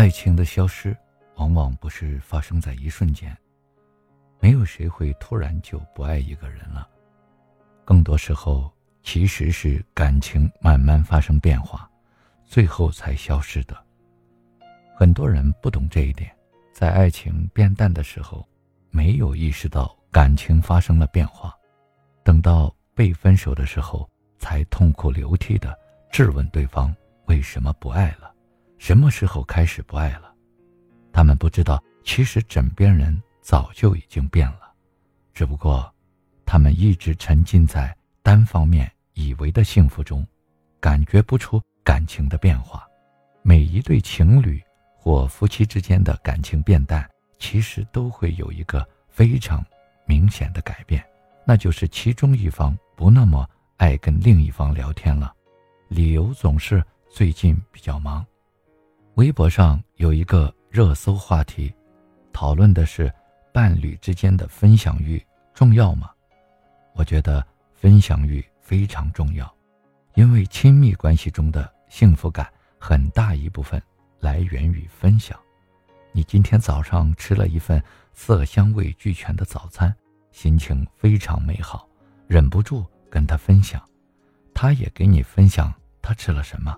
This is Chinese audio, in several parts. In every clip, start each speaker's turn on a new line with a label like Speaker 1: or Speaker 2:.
Speaker 1: 爱情的消失，往往不是发生在一瞬间。没有谁会突然就不爱一个人了，更多时候其实是感情慢慢发生变化，最后才消失的。很多人不懂这一点，在爱情变淡的时候，没有意识到感情发生了变化，等到被分手的时候，才痛哭流涕的质问对方为什么不爱了，什么时候开始不爱了。他们不知道，其实枕边人。早就已经变了，只不过，他们一直沉浸在单方面以为的幸福中，感觉不出感情的变化。每一对情侣或夫妻之间的感情变淡，其实都会有一个非常明显的改变，那就是其中一方不那么爱跟另一方聊天了，理由总是最近比较忙。微博上有一个热搜话题，讨论的是。伴侣之间的分享欲重要吗？我觉得分享欲非常重要，因为亲密关系中的幸福感很大一部分来源于分享。你今天早上吃了一份色香味俱全的早餐，心情非常美好，忍不住跟他分享，他也给你分享他吃了什么，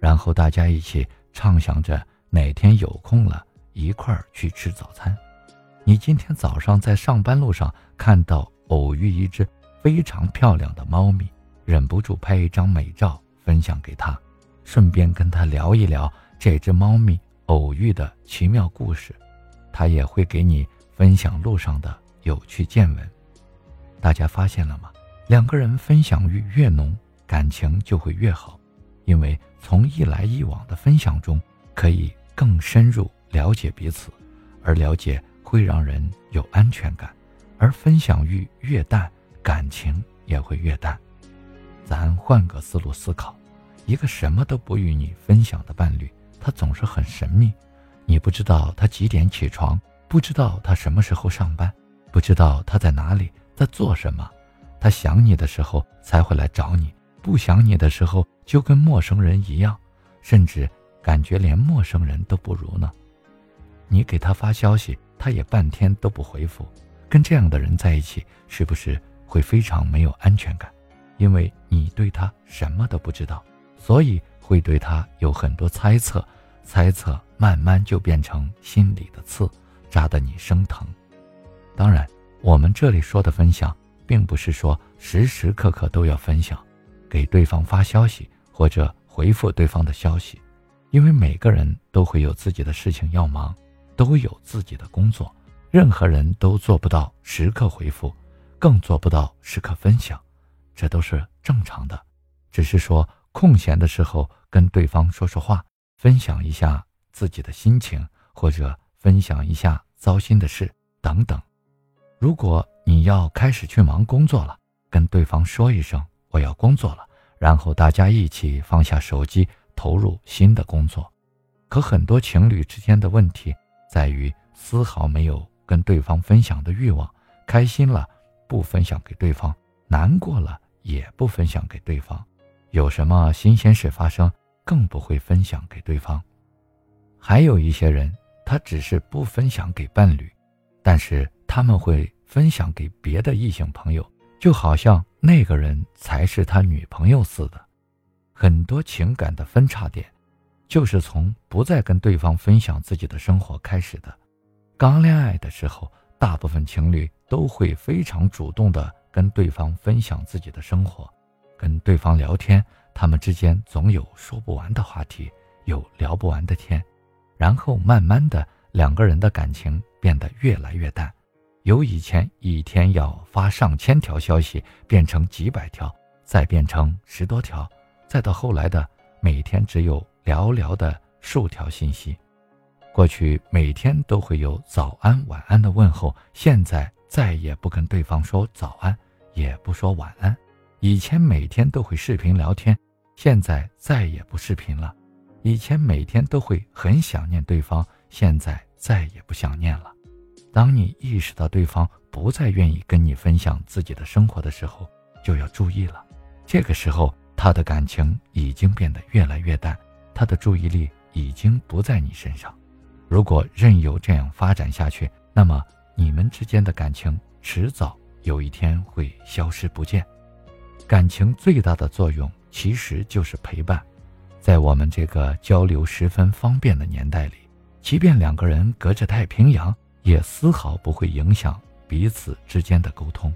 Speaker 1: 然后大家一起畅想着哪天有空了一块儿去吃早餐。你今天早上在上班路上看到偶遇一只非常漂亮的猫咪，忍不住拍一张美照分享给他，顺便跟他聊一聊这只猫咪偶遇的奇妙故事，他也会给你分享路上的有趣见闻。大家发现了吗？两个人分享欲越浓，感情就会越好，因为从一来一往的分享中，可以更深入了解彼此，而了解。会让人有安全感，而分享欲越淡，感情也会越淡。咱换个思路思考，一个什么都不与你分享的伴侣，他总是很神秘。你不知道他几点起床，不知道他什么时候上班，不知道他在哪里，在做什么。他想你的时候才会来找你，不想你的时候就跟陌生人一样，甚至感觉连陌生人都不如呢。你给他发消息。他也半天都不回复，跟这样的人在一起，是不是会非常没有安全感？因为你对他什么都不知道，所以会对他有很多猜测，猜测慢慢就变成心里的刺，扎得你生疼。当然，我们这里说的分享，并不是说时时刻刻都要分享，给对方发消息或者回复对方的消息，因为每个人都会有自己的事情要忙。都有自己的工作，任何人都做不到时刻回复，更做不到时刻分享，这都是正常的。只是说空闲的时候跟对方说说话，分享一下自己的心情，或者分享一下糟心的事等等。如果你要开始去忙工作了，跟对方说一声我要工作了，然后大家一起放下手机，投入新的工作。可很多情侣之间的问题。在于丝毫没有跟对方分享的欲望，开心了不分享给对方，难过了也不分享给对方，有什么新鲜事发生更不会分享给对方。还有一些人，他只是不分享给伴侣，但是他们会分享给别的异性朋友，就好像那个人才是他女朋友似的。很多情感的分叉点。就是从不再跟对方分享自己的生活开始的。刚恋爱的时候，大部分情侣都会非常主动的跟对方分享自己的生活，跟对方聊天，他们之间总有说不完的话题，有聊不完的天。然后慢慢的，两个人的感情变得越来越淡，由以前一天要发上千条消息，变成几百条，再变成十多条，再到后来的每天只有。寥寥的数条信息，过去每天都会有早安、晚安的问候，现在再也不跟对方说早安，也不说晚安。以前每天都会视频聊天，现在再也不视频了。以前每天都会很想念对方，现在再也不想念了。当你意识到对方不再愿意跟你分享自己的生活的时候，就要注意了。这个时候，他的感情已经变得越来越淡。他的注意力已经不在你身上。如果任由这样发展下去，那么你们之间的感情迟早有一天会消失不见。感情最大的作用其实就是陪伴。在我们这个交流十分方便的年代里，即便两个人隔着太平洋，也丝毫不会影响彼此之间的沟通。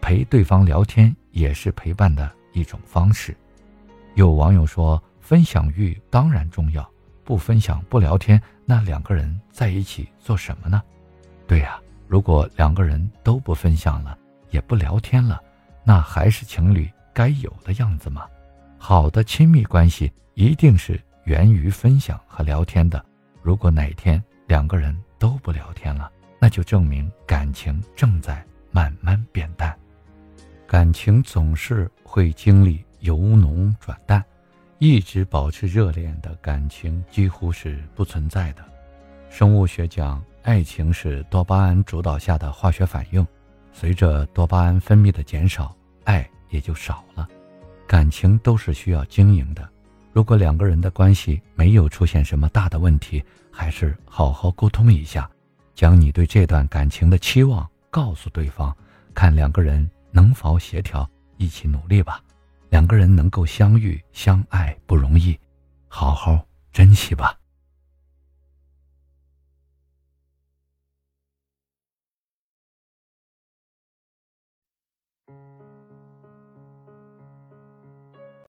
Speaker 1: 陪对方聊天也是陪伴的一种方式。有网友说：“分享欲当然重要，不分享不聊天，那两个人在一起做什么呢？”对呀，如果两个人都不分享了，也不聊天了，那还是情侣该有的样子吗？好的亲密关系一定是源于分享和聊天的。如果哪天两个人都不聊天了，那就证明感情正在慢慢变淡。感情总是会经历由浓转淡，一直保持热恋的感情几乎是不存在的。生物学讲，爱情是多巴胺主导下的化学反应，随着多巴胺分泌的减少，爱也就少了。感情都是需要经营的，如果两个人的关系没有出现什么大的问题，还是好好沟通一下，将你对这段感情的期望告诉对方，看两个人能否协调，一起努力吧。两个人能够相遇相爱不容易，好好珍惜吧。